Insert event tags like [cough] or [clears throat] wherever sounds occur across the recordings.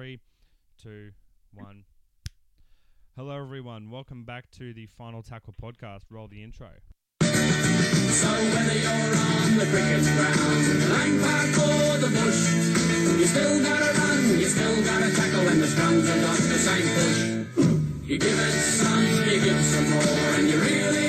Three, two, one. Hello, everyone. Welcome back to the Final Tackle podcast. Roll the intro. So whether you're on the cricket ground, Lang Park or the bush, you still gotta run, you still gotta tackle when the scrums have got the same push. You give it some, you give some more, and you really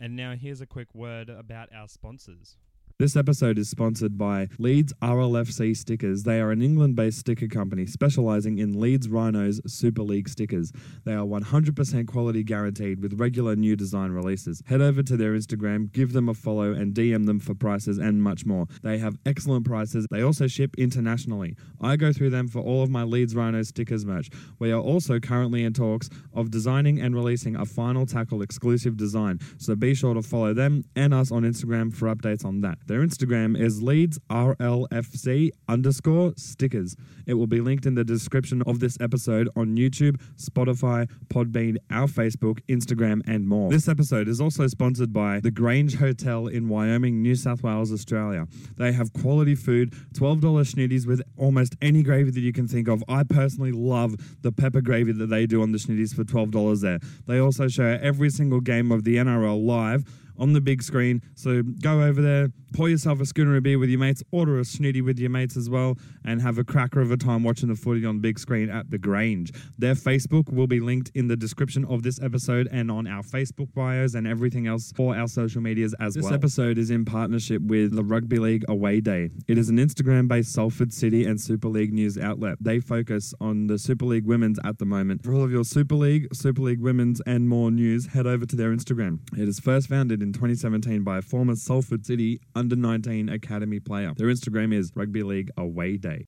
And now here's a quick word about our sponsors. This episode is sponsored by Leeds RLFC Stickers. They are an England based sticker company specialising in Leeds Rhinos Super League stickers. They are 100% quality guaranteed with regular new design releases. Head over to their Instagram, give them a follow, and DM them for prices and much more. They have excellent prices. They also ship internationally. I go through them for all of my Leeds Rhinos stickers merch. We are also currently in talks of designing and releasing a final tackle exclusive design, so be sure to follow them and us on Instagram for updates on that. Their Instagram is Leeds RLFC underscore stickers. It will be linked in the description of this episode on YouTube, Spotify, Podbean, our Facebook, Instagram, and more. This episode is also sponsored by the Grange Hotel in Wyoming, New South Wales, Australia. They have quality food, $12 schnitties with almost any gravy that you can think of. I personally love the pepper gravy that they do on the schnitties for $12 there. They also show every single game of the NRL live on the big screen. So go over there, pour yourself a schooner of beer with your mates, order a snooty with your mates as well, and have a cracker of a time watching the footy on big screen at the Grange. Their Facebook will be linked in the description of this episode and on our Facebook bios and everything else for our social medias as This well. This episode is in partnership with the Rugby League Away Day. It is an Instagram based Salford City and Super League news outlet. They focus on the Super League women's at the moment. For all of your Super League, Super League women's, and more news, head over to their Instagram. It is first founded in 2017 by a former Salford City under 19 academy player. Their Instagram is Rugby League Away Day.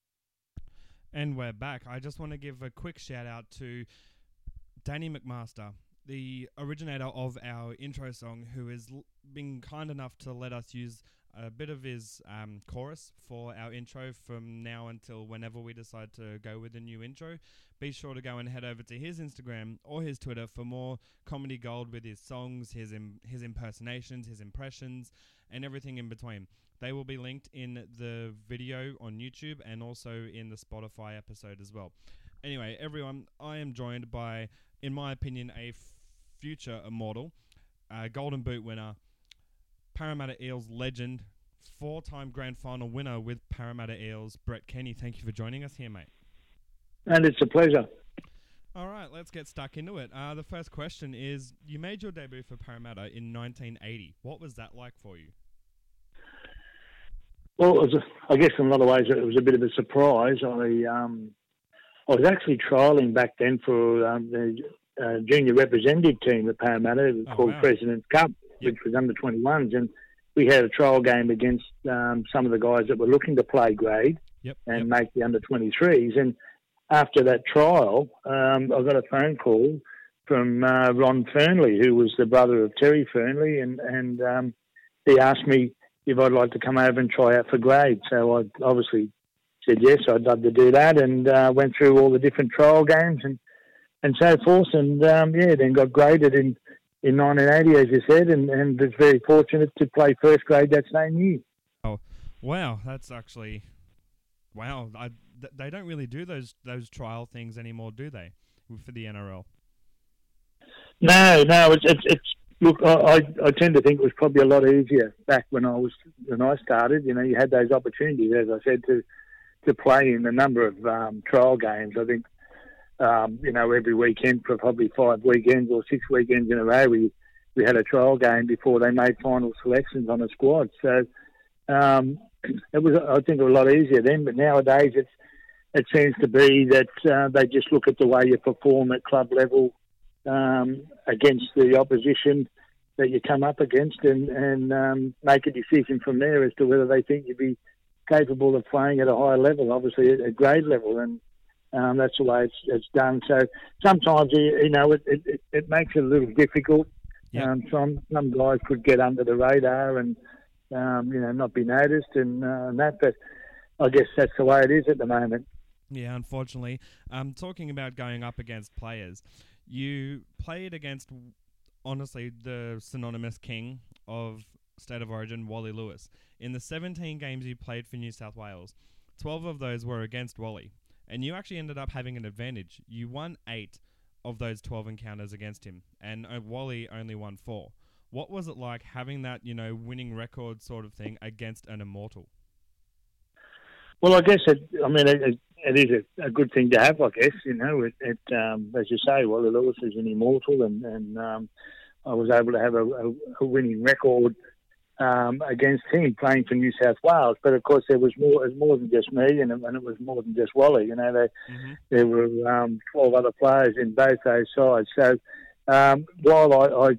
And we're back. I just want to give a quick shout out to Danny McMaster, the originator of our intro song, who has been kind enough to let us use a bit of his um, chorus for our intro from now until whenever we decide to go with a new intro. Be sure to go and head over to his Instagram or his Twitter for more comedy gold with his songs, his Im- his impersonations, his impressions, and everything in between. They will be linked in the video on YouTube and also in the Spotify episode as well. Anyway, everyone, I am joined by, in my opinion, a future immortal, uh, Golden Boot winner, Parramatta Eels legend, four time grand final winner with Parramatta Eels, Brett Kenny. Thank you for joining us here, mate. And it's a pleasure. All right, let's get stuck into it. Uh, the first question is You made your debut for Parramatta in 1980. What was that like for you? Well, it was a, I guess in a lot of ways it was a bit of a surprise. I um, I was actually trialling back then for um, the uh, junior representative team at Parramatta Oh, called wow. President's Cup, which was under 21s, and we had a trial game against um, some of the guys that were looking to play grade Yep. and yep. make the under 23s. And after that trial, um, I got a phone call from uh, Ron Fearnley, who was the brother of Terry Fearnley, and and um, he asked me if I'd like to come over and try out for grade. So I obviously said yes, I'd love to do that, and uh, went through all the different trial games and and so forth, and um, yeah, then got graded in. In 1980, as you said, and, and was very fortunate to play first grade that same year. Oh, Wow, that's actually wow. I, th- they don't really do those those trial things anymore, do they? For the NRL. No, no, it's it's, it's look. I, I tend to think it was probably a lot easier back when I was when I started. You know, you had those opportunities, as I said, to to play in a number of um, trial games. I think um, you know every weekend for probably five weekends or six weekends in a row, we we had a trial game before they made final selections on a squad. So um, it was, I think, a lot easier then. But nowadays, it's it seems to be that uh, they just look at the way you perform at club level um, against the opposition that you come up against and, and um, make a decision from there as to whether they think you'd be capable of playing at a higher level, obviously at a grade level. And um, that's the way it's, it's done. So sometimes, you, you know, it, it, it makes it a little difficult. Yep. Um, some, some guys could get under the radar and, um, you know, not be noticed and, uh, and that. But I guess that's the way it is at the moment. Yeah, unfortunately. Um, talking about going up against players, you played against honestly the synonymous king of state of origin, Wally Lewis. In the 17 games you played for New South Wales, 12 of those were against Wally, and you actually ended up having an advantage. You won eight of those 12 encounters against him, and uh, Wally only won four. What was it like having that, you know, winning record sort of thing against an immortal? Well, I guess it. I mean, it, it is a, a, good thing to have. I guess you know, it. it um, as you say, Wally Lewis is an immortal, and and um, I was able to have a, a, a winning record um, against him playing for New South Wales. But of course, there was more. It was more than just me, and, and it was more than just Wally. You know, they, mm-hmm. there were um, twelve other players in both those sides. So um, while I, I,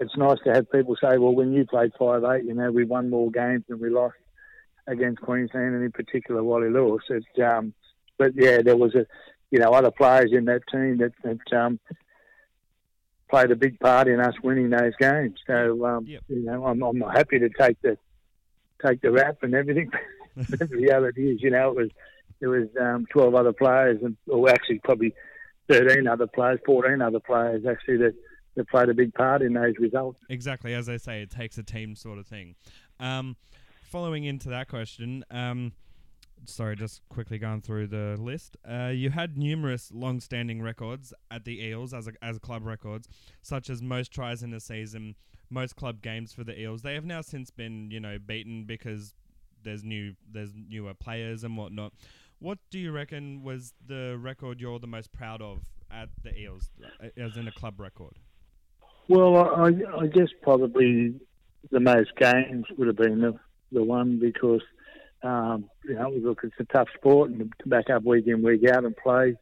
it's nice to have people say, "Well, when you played five eight, you know, we won more games than we lost against Queensland, and in particular Wally Lewis." It's, um, but yeah, there was a, you know, other players in that team that that um, played a big part in us winning those games. So um, yep. you know, I'm, I'm happy to take the take the rap and everything. [laughs] But the reality is, you know, it was there was um, 12 other players, and or actually probably 13 other players, 14 other players actually that that played a big part in those results. Exactly, as I say, it takes a team sort of thing. Um, following into that question. Um, sorry, just quickly going through the list. Uh, you had numerous long-standing records at the Eels as a, as club records, such as most tries in a season, most club games for the Eels. They have now since been, you know, beaten because there's new there's newer players and whatnot. What do you reckon was the record you're the most proud of at the Eels, uh, as in a club record? Well, I, I guess probably the most games would have been the the one because um, you know, look, it's a tough sport, and to back up week in, week out and play,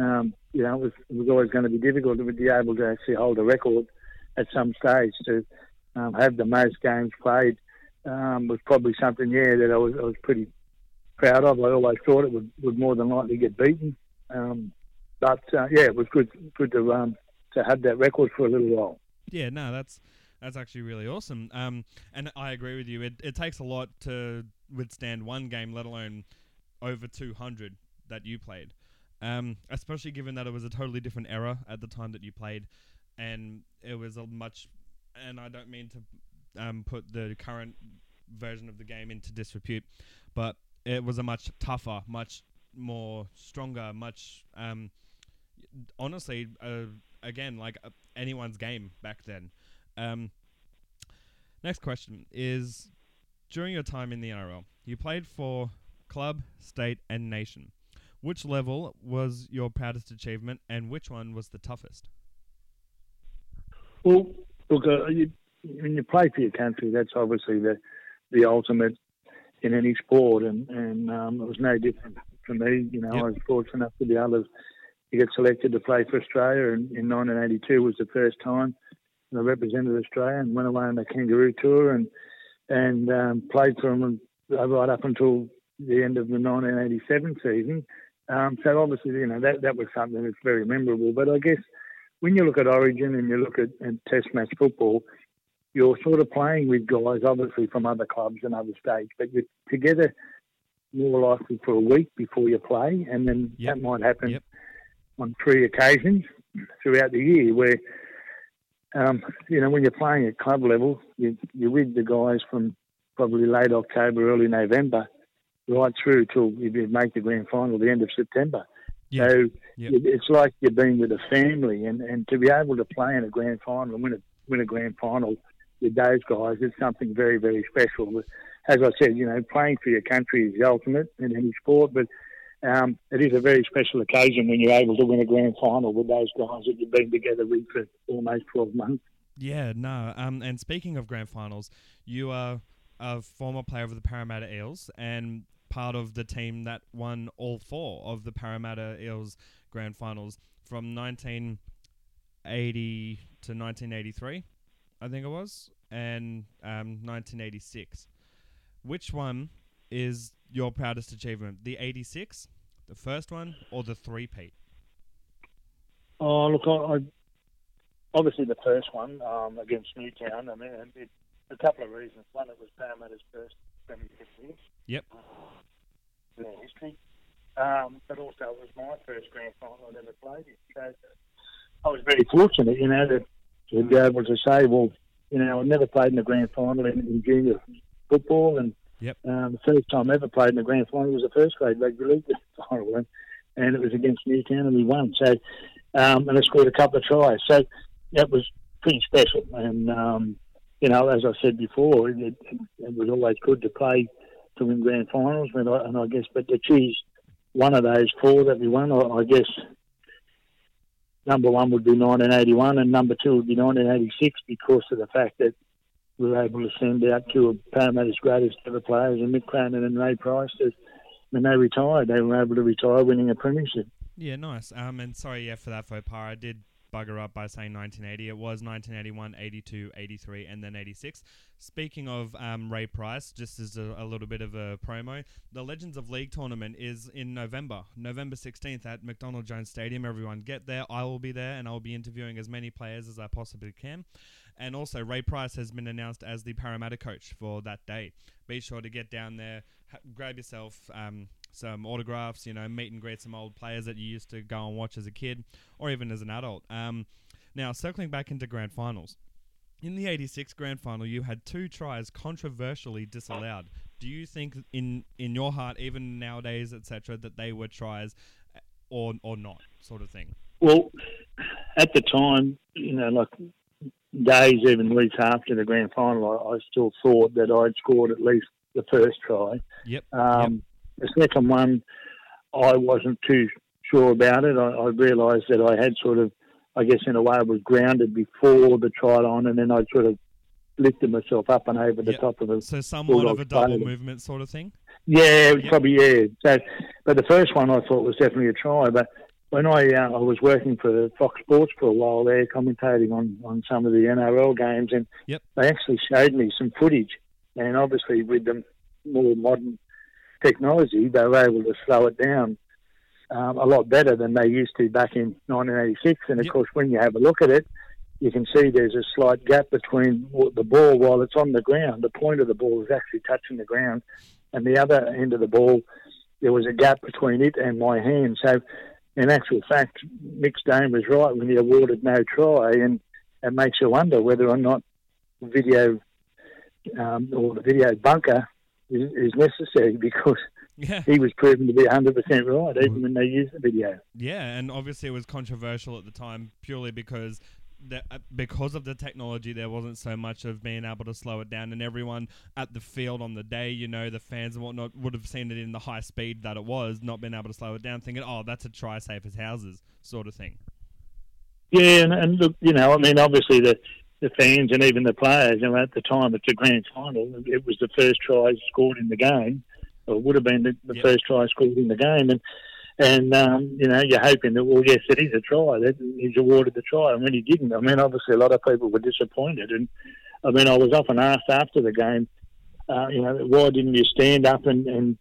um, you know, it was, it was always going to be difficult to be able to actually hold a record at some stage to um, have the most games played um, was probably something, yeah, that I was, I was pretty proud of. I always thought it would, would more than likely get beaten, um, but uh, yeah, it was good good to um, to have that record for a little while. Yeah, no, that's that's actually really awesome. Um, and I agree with you. It, it takes a lot to withstand one game, let alone over 200 that you played. Um, especially given that it was a totally different era at the time that you played, and it was a much. And I don't mean to um, put the current version of the game into disrepute, but it was a much tougher, much more stronger, much um, honestly, uh, again, like uh, anyone's game back then. Um, next question is: During your time in the NRL, you played for club, state, and nation. Which level was your proudest achievement, and which one was the toughest? Well, look, uh, you, when you play for your country, that's obviously the the ultimate in any sport, and and um, it was no different for me. You know, yep. I was fortunate enough to be able to, get selected to play for Australia, and in 1982 was the first time I represented Australia and went away on the Kangaroo Tour and and um, played for them right up until the end of the 1987 season. Um, so obviously, you know that that was something that's very memorable. But I guess when you look at Origin and you look at, at Test match football, you're sort of playing with guys, obviously from other clubs and other states, but you're together more likely for a week before you play, and then yep. that might happen yep. on three occasions throughout the year where um, you know, when you're playing at club level, you, you're with the guys from probably late October, early November, right through till you make the grand final the end of September. Yeah. So yep. it's like you're being with a family, and, and to be able to play in a grand final and win a win a grand final with those guys is something very very special. As I said, you know, playing for your country is the ultimate in any sport, but um, it is a very special occasion when you're able to win a grand final with those guys that you've been together with for almost 12 months. Yeah, no. Um, and speaking of grand finals, you are a former player of the Parramatta Eels and part of the team that won all four of the Parramatta Eels grand finals from 1980 to 1983, I think it was, and um, 1986. Which one is your proudest achievement? The 86, the first one, or the three Pete? Oh, look, I, I, obviously the first one um, against Newtown. I mean, it, a couple of reasons. One, it was Parramatta's first Premiership win. Yep. In their history. Um, but also, it was my first grand final I'd ever played in. So I was very fortunate, you know, to, to be able to say, well, you know, I'd never played in the grand final in, in junior football, and Yep. um, the first time I ever played in the grand final was the first grade rugby league [laughs] final, and, and it was against Newtown, and we won. So, um, and I scored a couple of tries. So that was pretty special. And um, you know, as I said before, it, it, was always good to play to win grand finals. I, and I guess, but to choose one of those four that we won, I, I guess number one would be 1981, and number two would be 1986 because of the fact that we were able to send out two of Parramatta's greatest ever players, and Mick Cronin and Ray Price. When they retired, they were able to retire winning a premiership. Yeah, nice. Um, and sorry, yeah, for that faux pas, I did bugger up by saying 1980. It was 1981, 82, 83, and then 86. Speaking of um, Ray Price, just as a, a little bit of a promo, the Legends of League tournament is in November, November 16th at McDonald Jones Stadium. Everyone get there. I will be there, and I'll be interviewing as many players as I possibly can. And also, Ray Price has been announced as the Parramatta coach for that day. Be sure to get down there, ha- grab yourself um, some autographs, you know, meet and greet some old players that you used to go and watch as a kid or even as an adult. Um, now, circling back into grand finals. In the 86 grand final, you had two tries controversially disallowed. Do you think, in, in your heart, even nowadays, etc., that they were tries uh, or, or not, sort of thing? Well, at the time, you know, like days, even weeks after the grand final, I, I still thought that I'd scored at least the first try. Yep. Um, The second one, I wasn't too sure about it. I, I realised that I had sort of, I guess, in a way, I was grounded before the try line, and then I sort of lifted myself up and over the Yep. top of it. So somewhat of a double movement sort of thing? Yeah, it was Yep. probably yeah. So, but the first one I thought was definitely a try. But when I uh, I was working for Fox Sports for a while there, commentating on on some of the NRL games, and Yep. they actually showed me some footage. And obviously, with the more modern technology, they were able to slow it down um, a lot better than they used to back in 1986. And of Yep. course, when you have a look at it, you can see there's a slight gap between the ball while it's on the ground. The point of the ball is actually touching the ground, and the other end of the ball, there was a gap between it and my hand. So, in actual fact, Mick Stone was right when he awarded no try, and it makes you wonder whether or not video um, or the video bunker is, is necessary because Yeah. he was proven to be 100% right even when they used the video. Yeah, and obviously it was controversial at the time purely because the, uh, because of the technology, there wasn't so much of being able to slow it down, and everyone at the field on the day, you know, the fans and whatnot would have seen it in the high speed that it was, not being able to slow it down, thinking, "Oh, that's a try safe as houses," sort of thing. Yeah, and, and look, you know, I mean, obviously the the fans and even the players, you know, at the time it's a grand final. It was the first try scored in the game, or would have been the, the Yep. first try scored in the game, and and um, you know, you're hoping that well, yes, it is a try. That he's awarded the try, and when he didn't, I mean, obviously a lot of people were disappointed, and I mean, I was often asked after the game, uh, you know, why didn't you stand up and, and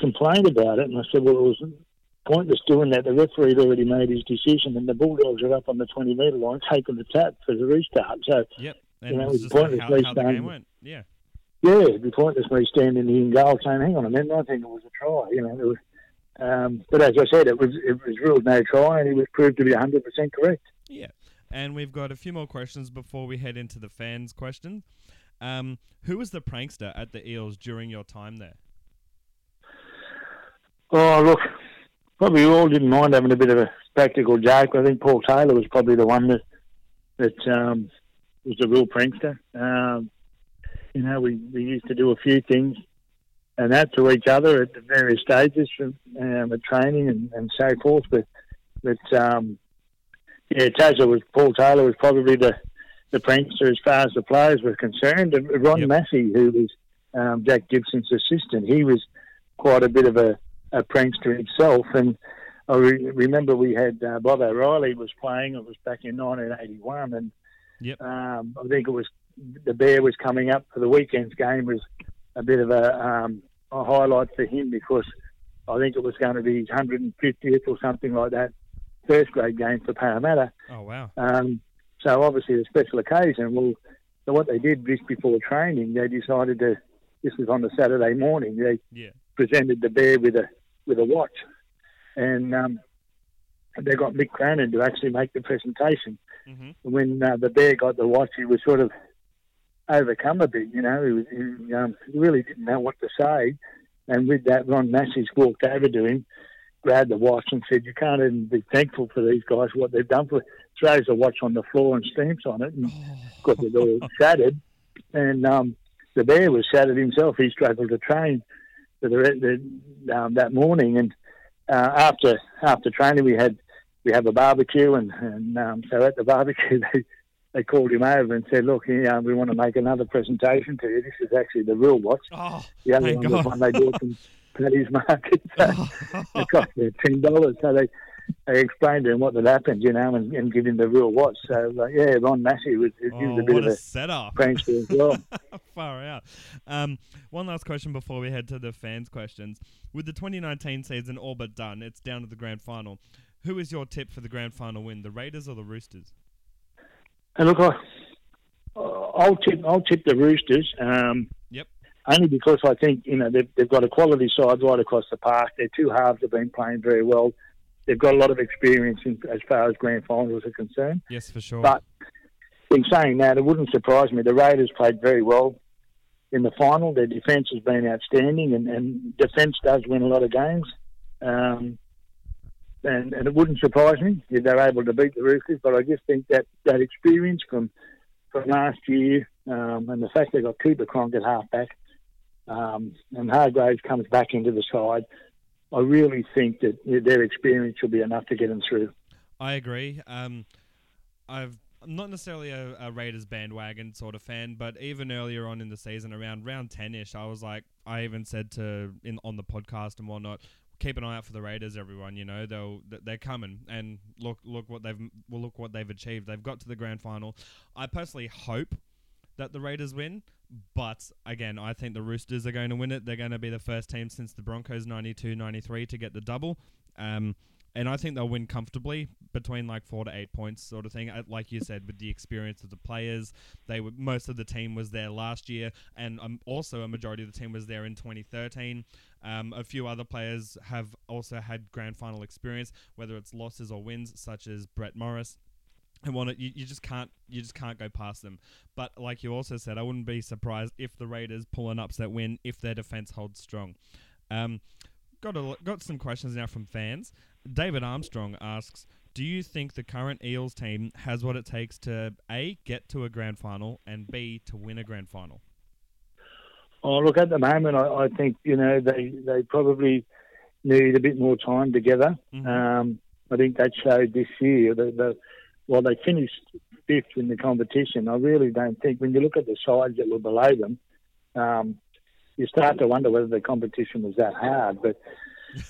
complain about it? And I said, well, it was pointless doing that. The referee had already made his decision, and the Bulldogs are up on the 20 metre line taking the tap for the restart. So, Yep, and You know, it was pointless how, how the game went. Yeah, yeah, it'd be pointless me standing in goal saying, hang on a minute, I think it was a try. You know, it was. Um, but as I said, it was it was ruled no try, and he was proved to be 100% correct. yeah. And we've got a few more questions before we head into the fans' question. Um, who was the prankster at the Eels during your time there? Oh, look, probably all didn't mind having a bit of a practical joke. I think Paul Taylor was probably the one that that um, was the real prankster. Um, you know, we, we used to do a few things and that to each other at the various stages from um, training and, and so forth. But but um, yeah, Taylor was Paul Taylor was probably the the prankster as far as the players were concerned. And Ron Yep. Massey, who was um, Jack Gibson's assistant, he was quite a bit of a, a prankster himself. And I re- remember we had uh, Bob O'Reilly was playing. It was back in 1981, and Yep. um, I think it was the Bear was coming up for the weekend's game was a bit of a, um, a highlight for him because I think it was going to be his 150th or something like that first grade game for Parramatta. Oh wow. Um, so obviously a special occasion. Well, so what they did just before training, they decided to. This was on the Saturday morning. They Yeah. presented the bear with a with a watch, and um, they got Mick Cronin to actually make the presentation. hmm When uh, the bear got the watch, he was sort of overcome a bit. You know, he, was, he, um, he really didn't know what to say. And with that, Ron Massey walked over to him, grabbed the watch, and said, "You can't even be thankful for these guys what they've done for." Throws the watch on the floor and stamps on it, and got it all [laughs] shattered. And um, the bear was shattered himself. He struggled to train for the, the um, that morning, and uh, after after training, we had we have a barbecue, and, and um, so at the barbecue [laughs] they they called him over and said, "Look, yeah, we want to make another presentation to you. This is actually the real watch. Oh, The other one was one they bought from [laughs] Paddy's Market. So it cost me ten dollars. So they they explained to him what had happened, you know, and, and give him the real watch. So uh, yeah, Ron Massey was was Oh, a bit what of a a setup. prankster as well. [laughs] Far out. Um, one last question before we head to the fans' questions. With the 2019 season all but done, it's down to the grand final. Who is your tip for the grand final win, the Raiders or the Roosters? And look, I, I'll tip I'll tip the Roosters. Um, Yep. Only because I think you know they've, they've got a quality side right across the park. Their two halves have been playing very well. They've got a lot of experience in, as far as grand finals are concerned. Yes, for sure. But in saying that, it wouldn't surprise me. The Raiders played very well in the final. Their defence has been outstanding, and, and defence does win a lot of games. Um, and, and it wouldn't surprise me if they're able to beat the Roosters. But I just think that that experience from from last year um, and the fact they got Cooper Cronk at halfback um, and Hargreaves comes back into the side, I really think that their experience will be enough to get them through. I agree. Um, I've I'm not necessarily a, a Raiders bandwagon sort of fan, but even earlier on in the season, around round ten ish, I was like, I even said to in on the podcast and whatnot, keep an eye out for the Raiders, everyone. You know, they'll they're coming, and look look what they've well look what they've achieved. They've got to the grand final. I personally hope that the Raiders win. But again, I think the Roosters are going to win it. They're going to be the first team since the Broncos 92 93 to get the double. Um, and I think they'll win comfortably between like four to eight points, sort of thing. Uh, Like you said, with the experience of the players, they were most of the team was there last year, and um, also a majority of the team was there in 2013. Um, a few other players have also had grand final experience, whether it's losses or wins, such as Brett Morris. And want you, you just can't you just can't go past them. But like you also said, I wouldn't be surprised if the Raiders pull an upset win if their defense holds strong. Um, got a, got some questions now from fans. David Armstrong asks, "Do you think the current Eels team has what it takes to a get to a grand final and b to win a grand final?" Oh, look, at the moment, I, I think, you know, they, they probably need a bit more time together. Mhm. Um, I think that showed this year. The, the, while they finished fifth in the competition, I really don't think, when you look at the sides that were below them, um, you start to wonder whether the competition was that hard. But,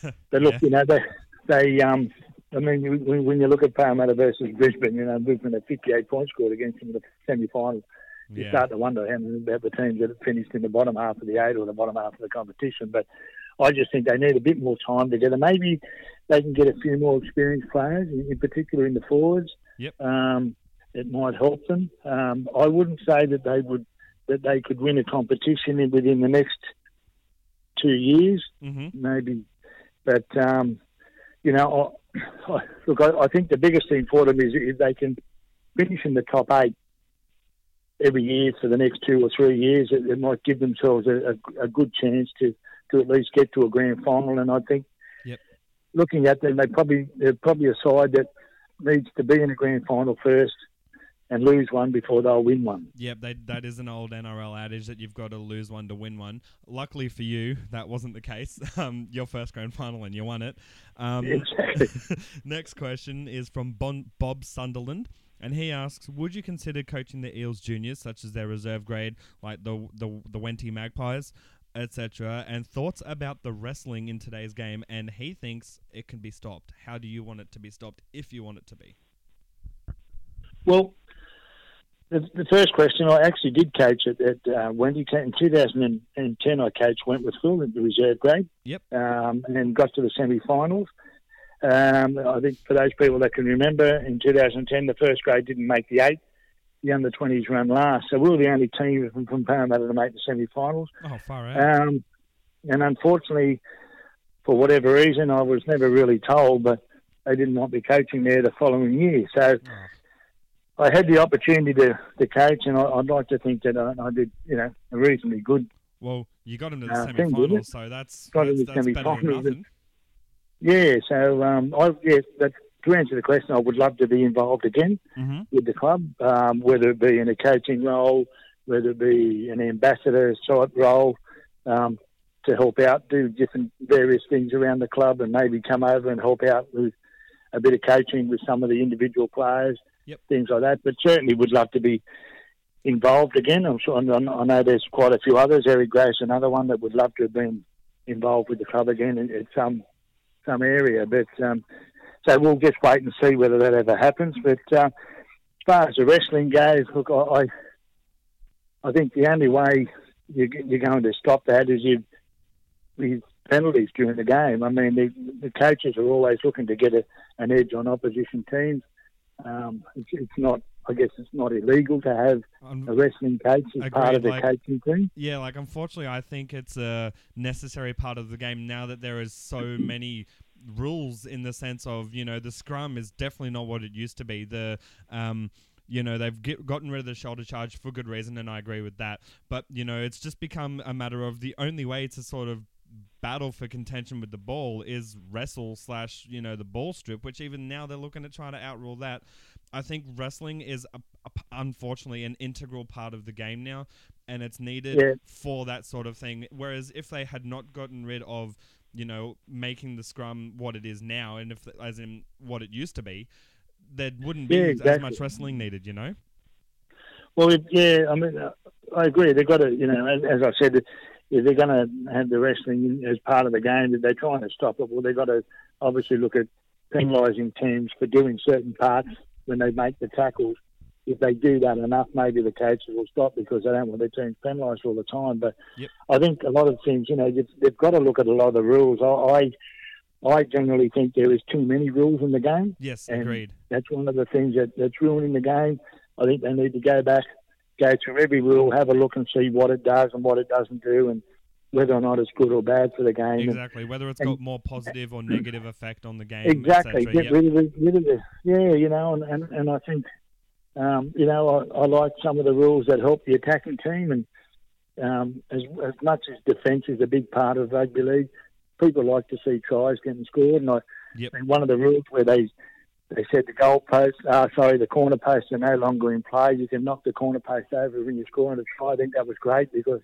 [laughs] but look, Yeah. you know, they, they um, I mean, when, when you look at Parramatta versus Brisbane, you know, Brisbane had 58 points scored against them in the semi-finals you Yeah. start to wonder how many about the teams that have finished in the bottom half of the eight or the bottom half of the competition. But I just think they need a bit more time together. Maybe they can get a few more experienced players, in, particular in the forwards. Yep. Um, it might help them. Um, I wouldn't say that they would that they could win a competition in, within the next two years, hmm maybe. But um, you know, I, I, [sighs] look, I, I think the biggest thing for them is if they can finish in the top eight every year for the next two or three years, it, it might give themselves a, a, a good chance to, to at least get to a grand final. And I think, Yep. looking at them, they probably they're probably a side that needs to be in a grand final first and lose one before they'll win one. Yep, they, that is an old NRL adage that you've got to lose one to win one. Luckily for you, that wasn't the case. [laughs] Um, your first grand final and you won it. Um, Exactly. [laughs] next question is from bon- Bob Sunderland, and he asks: Would you consider coaching the Eels juniors, such as their reserve grade, like the the the Wenty Magpies, etc.? And thoughts about the wrestling in today's game? And he thinks it can be stopped. How do you want it to be stopped, if you want it to be? Well, the, the first question, I actually did coach at, at uh, Wenty. In 2010, I coached Wentworthville in the reserve grade. Yep. Um, and got to the semi-finals. Um, I think for those people that can remember, in 2010, the first grade didn't make the eight. The under 20s run last. So we were the only team from, from Parramatta to make the semi-finals. Oh, far out. Um, and unfortunately, for whatever reason, I was never really told, but they didn't want me coaching there the following year. So Oh. I had the opportunity to, to coach, and I, would like to think that I, I, did, you know, a reasonably good. Well, you got him to the uh, semi-finals, so that's got that's, the that's better than nothing. Yeah, so um, I yeah, that, to answer the question, I would love to be involved again mm-hmm. with the club, um, whether it be in a coaching role, whether it be an ambassador site role, um, to help out, do different various things around the club, and maybe come over and help out with a bit of coaching with some of the individual players, yep. things like that. But certainly would love to be involved again. I'm sure I know there's quite a few others. Eric Grothe, another one that would love to have been involved with the club again in, in some some area. But um, so we'll just wait and see whether that ever happens. But uh, as far as the wrestling goes, look, I I think the only way you're, you're going to stop that is you these penalties during the game. I mean, the, the coaches are always looking to get a, an edge on opposition teams. Um, it's, it's, not, I guess, it's not illegal to have a wrestling coach as agreed, part of the like, coaching team. Yeah, like unfortunately, I think it's a necessary part of the game now that there is so [clears throat] many rules in the sense of you know the scrum is definitely not what it used to be. The um, you know they've get, gotten rid of the shoulder charge for good reason and i agree with that but you know it's just become a matter of the only way to sort of battle for contention with the ball is wrestle slash you know the ball strip, which even now they're looking at trying to outrule that. I think wrestling is a, a, unfortunately an integral part of the game now, and it's needed yeah. for that sort of thing. Whereas if they had not gotten rid of you know making the scrum what it is now, and if as in what it used to be, there wouldn't be yeah, exactly. as much wrestling needed. You know. Well, yeah, I mean, uh, I agree. They've got to, you know, as, as I said, if they're going to have the wrestling as part of the game, if they're trying to stop it, well, they've got to obviously look at penalising teams for doing certain parts when they make the tackles. If they do that enough, maybe the coaches will stop because they don't want their teams penalised all the time. But yep. I think a lot of teams, you know, they've got to look at a lot of the rules. I, I, I generally think there is too many rules in the game. Yes, agreed. That's one of the things that, that's ruining the game. I think they need to go back go through every rule, have a look and see what it does and what it doesn't do, and whether or not it's good or bad for the game. Exactly, and, whether it's and, got more positive or negative effect on the game. Exactly, get yep. rid, of, rid of the yeah, you know, and and, and I think um, you know I, I like some of the rules that help the attacking team, and um, as as much as defence is a big part of rugby league, people like to see tries getting scored, and I yep. and one of the rules where they they said the goal post, uh, sorry, the corner posts are no longer in play. You can knock the corner post over when you're scoring a try. I think that was great because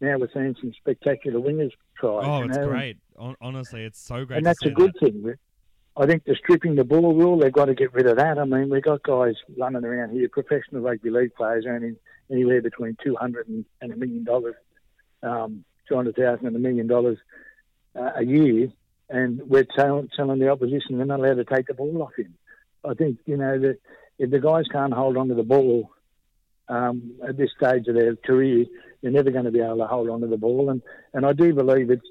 now we're seeing some spectacular wingers try. Oh, it's know? great. Honestly, it's so great. And that's a good that. thing. I think the stripping the ball rule, they've got to get rid of that. I mean, we've got guys running around here, professional rugby league players earning anywhere between two hundred and a million dollars, um, two hundred thousand and a million dollars uh, a year, and we're telling, telling the opposition they're not allowed to take the ball off him. I think you know that if the guys can't hold on to the ball um, at this stage of their career, they're never going to be able to hold on to the ball. And and I do believe it's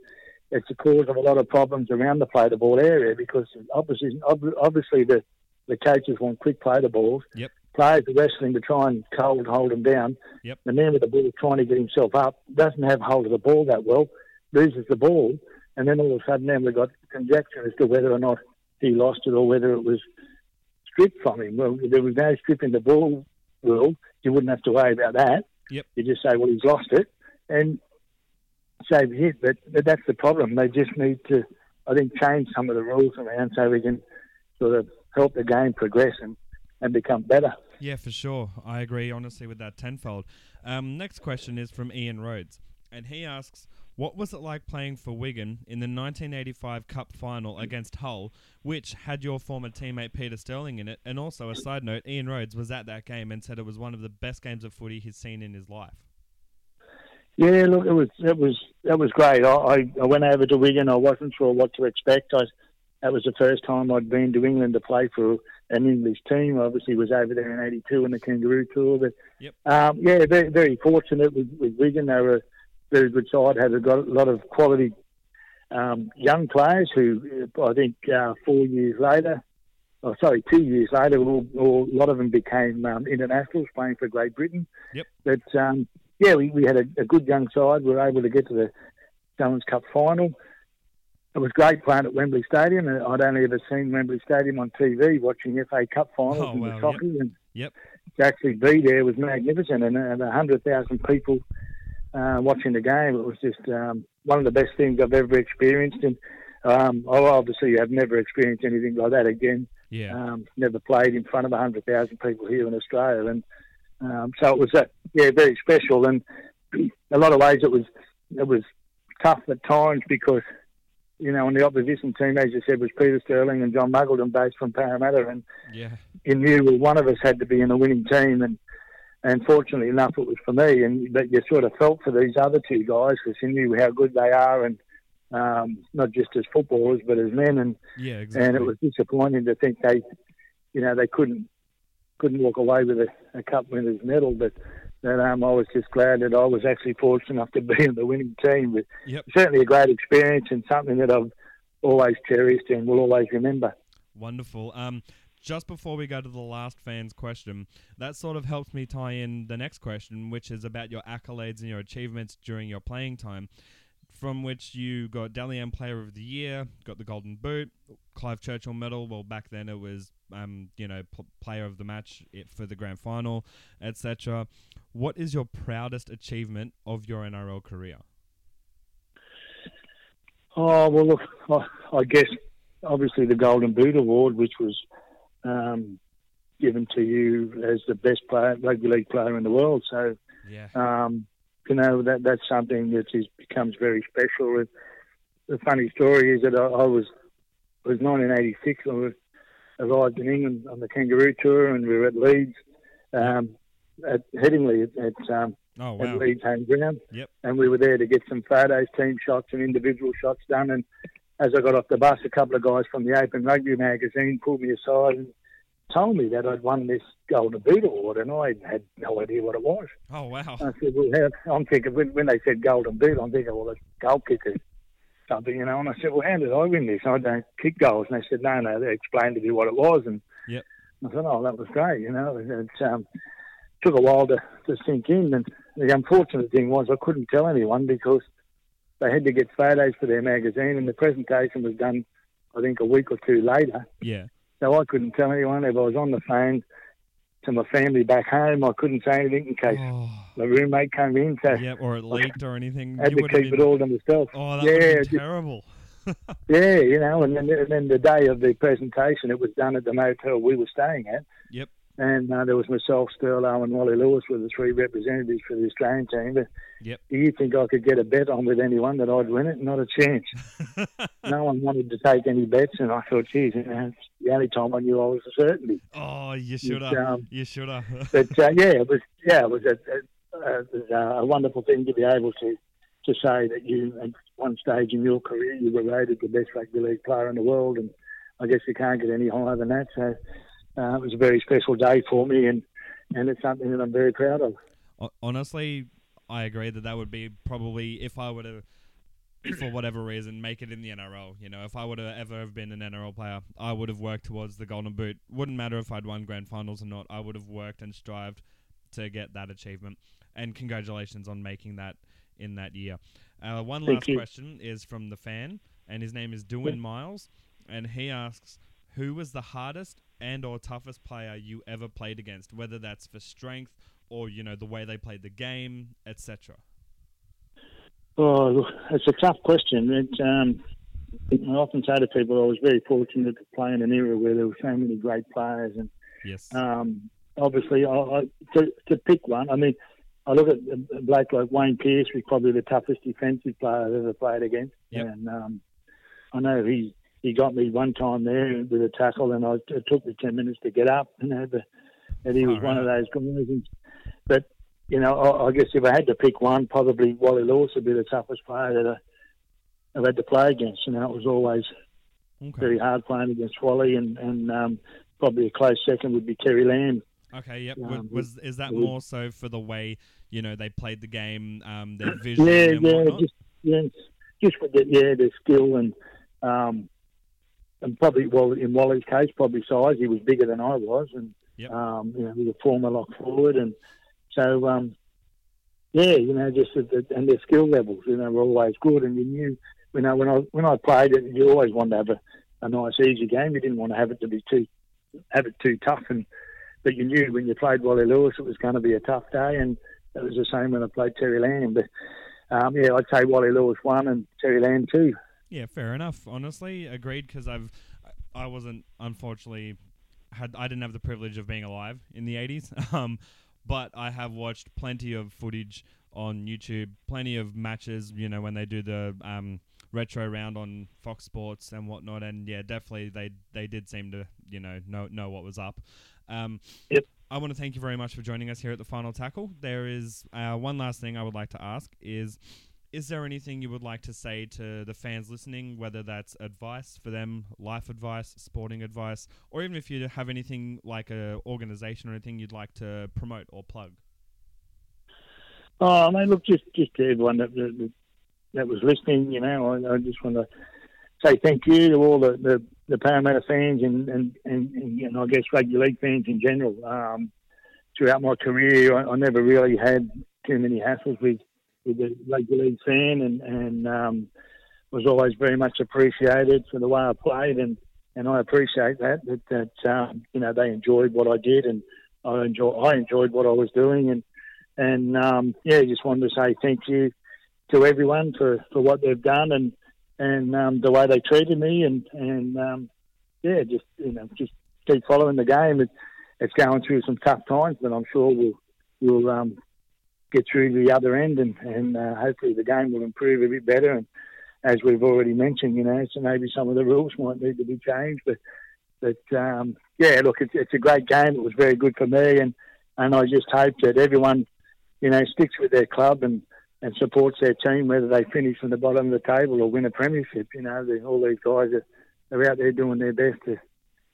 it's a cause of a lot of problems around the play the ball area because obviously obviously the the coaches want quick play the balls. Yep. Players are wrestling to try and cold hold them down. Yep. The man with the ball trying to get himself up doesn't have hold of the ball that well, loses the ball, and then all of a sudden then we've got conjecture as to whether or not he lost it or whether it was stripped from him. Well, there was no stripping the ball world. You wouldn't have to worry about that. Yep. You just say, well, he's lost it, and save hit. But, but that's the problem. They just need to, I think, change some of the rules around so we can sort of help the game progress and, and become better. Yeah, for sure. I agree honestly with that tenfold. Um, next question is from Ian Rhodes, and he asks, what was it like playing for Wigan in the 1985 Cup final against Hull, which had your former teammate Peter Sterling in it? And also, a side note, Ian Rhodes was at that game and said it was one of the best games of footy he's seen in his life. Yeah, look, it was it was that was great. I, I went over to Wigan. I wasn't sure what to expect. I that was the first time I'd been to England to play for an English team. Obviously, was over there in '82 in the Kangaroo Tour. But yep. um, yeah, very very fortunate with, with Wigan. They were very good side. Had got a lot of quality um, young players who I think uh, four years later, oh, sorry, two years later, all, all, a lot of them became um, internationals playing for Great Britain. Yep. But um, yeah, we, we had a, a, good young side. We were able to get to the Challenge Cup final. It was great playing at Wembley Stadium. I'd only ever seen Wembley Stadium on TV watching FA Cup finals oh, and wow, the soccer. Yep. And, yep. to actually be there was magnificent, and, and a hundred thousand people uh, watching the game. It was just um, one of the best things I've ever experienced, and um, I obviously have never experienced anything like that again. Yeah. Um, never played in front of a hundred thousand people here in Australia, and um, so it was uh, yeah very special. And a lot of ways it was it was tough at times because you know on the opposition team, as you said, was Peter Sterling and John Muggleton, based from Parramatta, and Yeah. you knew well, one of us had to be in a winning team, and and fortunately enough, it was for me. And but you sort of felt for these other two guys because you knew how good they are, and um, not just as footballers but as men. And Yeah. Exactly. and it was disappointing to think they, you know, they couldn't couldn't walk away with a, a cup winners medal. But that um, I was just glad that I was actually fortunate enough to be in the winning team. But Yep. certainly a great experience and something that I've always cherished and will always remember. Wonderful. Um, just before we go to the last fan's question, that sort of helps me tie in the next question, which is about your accolades and your achievements during your playing time. From which you got Dally M Player of the Year, got the Golden Boot, Clive Churchill Medal. Well, back then it was, um, you know, Player of the Match for the Grand Final, etc. What is your proudest achievement of your NRL career? Oh well, look, I, I guess obviously the Golden Boot Award, which was um, given to you as the best player, rugby league player in the world. So Yeah. um, you know that that's something that is becomes very special. And the funny story is that I, I was it was 1986. I was arrived in England on the Kangaroo Tour, and we were at Leeds, um, at Headingley at, at um, Oh at. Leeds home ground. Yep. And we were there to get some photos, team shots, and individual shots done. And as I got off the bus, a couple of guys from the Open Rugby magazine pulled me aside and told me that I'd won this Golden Boot Award, and I had no idea what it was. Oh wow. I said, "Well, how, I'm thinking when, when they said Golden Boot, I'm thinking, well, it's goal kicker something, you know." And I said, "Well, how did I win this? I don't kick goals." And they said, "No, no." They explained to me what it was, and Yep. I said, "Oh, that was great." You know, it um, took a while to, to sink in, and the unfortunate thing was I couldn't tell anyone because they had to get photos for their magazine, and the presentation was done, I think, a week or two later. Yeah. So I couldn't tell anyone. If I was on the phone to my family back home, I couldn't say anything in case Oh. my roommate came in. So Yeah, or it leaked or anything. I had you to keep been, it all to myself. Oh, that yeah, would just- been terrible. [laughs] yeah, you know. And then, and then the day of the presentation, it was done at the motel we were staying at. Yep. And uh, there was myself, Sterlo, and Wally Lewis were the three representatives for the Australian team. But Yep. do you think I could get a bet on with anyone that I'd win it? Not a chance. [laughs] no one wanted to take any bets, and I thought, geez, you know, it's the only time I knew I was a certainty. oh, you should have. um, you should have. [laughs] But uh, yeah, it was yeah, it was a, a, a, a wonderful thing to be able to to say that you at one stage in your career you were rated the best rugby league player in the world, and I guess you can't get any higher than that. So uh, it was a very special day for me, and and it's something that I'm very proud of. Honestly, I agree that that would be probably if I were to, for whatever reason, make it in the NRL. You know, if I would have ever have been an NRL player, I would have worked towards the Golden Boot. Wouldn't matter if I'd won grand finals or not. I would have worked and strived to get that achievement. And congratulations on making that in that year. Uh, one Thank last you. question is from the fan, and his name is Dewin Miles, and he asks, "Who was the hardest and or toughest player you ever played against? Whether that's for strength or you know the way they played the game, etc." Oh, it's a tough question. It, um, I often say to people I was very fortunate to play in an era where there were so many great players, and Yes. Um, obviously, I, I, to, to pick one, I mean, I look at a bloke like Wayne Pearce, was probably the toughest defensive player I've ever played against. Yep. And um, I know he he got me one time there with a tackle, and I, it took me ten minutes to get up. You know, and he was Far one of those guys. But you know, I, I guess if I had to pick one, probably Wally Lewis would be the toughest player that I, I've had to play against. You know, it was always okay. very hard playing against Wally, and and um, probably a close second would be Terry Lamb. Okay. Yep. Um, was is that more so for the way you know they played the game, um, their vision Yeah, yeah, just yeah, just with the, yeah, the skill and um, and probably well in Wally's case, probably size. He was bigger than I was, and Yep. um, you know, he was a former lock forward, and so um, yeah, you know, just the, the, and their skill levels, you know, were always good, and you knew, you know, when I when I played it, you always wanted to have a, a nice easy game. You didn't want to have it to be too have it too tough and but you knew when you played Wally Lewis it was going to be a tough day, and it was the same when I played Terry Lamb. But um, yeah, I'd say Wally Lewis one and Terry Lamb two. Yeah, fair enough. Honestly, agreed because I've I wasn't unfortunately had I didn't have the privilege of being alive in the eighties. [laughs] Um, but I have watched plenty of footage on YouTube, plenty of matches. You know when they do the um, retro round on Fox Sports and whatnot, and yeah, definitely they they did seem to you know know know what was up. Um, Yep. I want to thank you very much for joining us here at the Final Tackle. There is uh, one last thing I would like to ask is. Is there anything you would like to say to the fans listening, whether that's advice for them, life advice, sporting advice, or even if you have anything like a organization or anything you'd like to promote or plug? Oh, mate, look, just just to everyone that that, that was listening, you know, I, I just want to say thank you to all the, the, the Parramatta fans and, and, and, and, and I guess rugby league fans in general. Um, throughout my career, I, I never really had too many hassles with, with the rugby league fan and, and um, was always very much appreciated for the way I played and, and I appreciate that, that, that um, you know, they enjoyed what I did and I enjoy, I enjoyed what I was doing and, and um, yeah, just wanted to say thank you to everyone for, for what they've done and and um, the way they treated me and and um, yeah, just you know just keep following the game. It, it's going through some tough times, but I'm sure we'll we'll um, get through the other end and and uh, hopefully the game will improve a bit better. And as we've already mentioned, you know, so maybe some of the rules might need to be changed, but but um, yeah, look, it's, it's a great game. It was very good for me, and and I just hope that everyone you know, sticks with their club and, and supports their team, whether they finish from the bottom of the table or win a premiership. You know, the, all these guys are, are out there doing their best to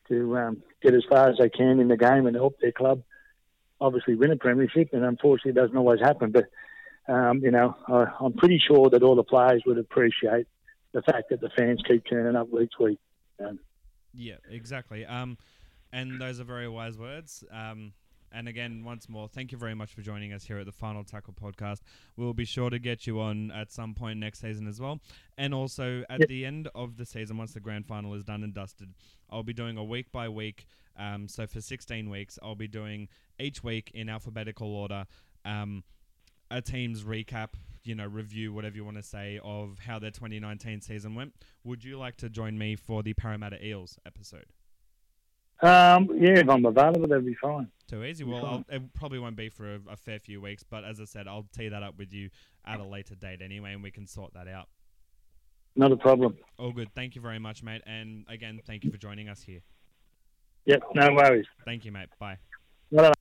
to um, get as far as they can in the game and help their club obviously win a premiership. And unfortunately, it doesn't always happen. But um, you know, I, I'm pretty sure that all the players would appreciate the fact that the fans keep turning up week to week. Um, Yeah, exactly. Um, and those are very wise words. Um, and again, once more, thank you very much for joining us here at the Final Tackle podcast. We'll be sure to get you on at some point next season as well. And also at Yep. the end of the season, once the grand final is done and dusted, I'll be doing a week by week. Um, so for 16 weeks, I'll be doing each week in alphabetical order. Um, a team's recap, you know, review, whatever you want to say, of how their 2019 season went. Would you like to join me for the Parramatta Eels episode? um, yeah, if I'm available, that'd be fine. Too easy. Well. I'll, it probably won't be for a, a fair few weeks, but as I said, I'll tee that up with you at a later date anyway, and we can sort that out. Not a problem. All good. Thank you very much, mate. And again, thank you for joining us here. Yep, no worries. Thank you, mate. Bye. Well,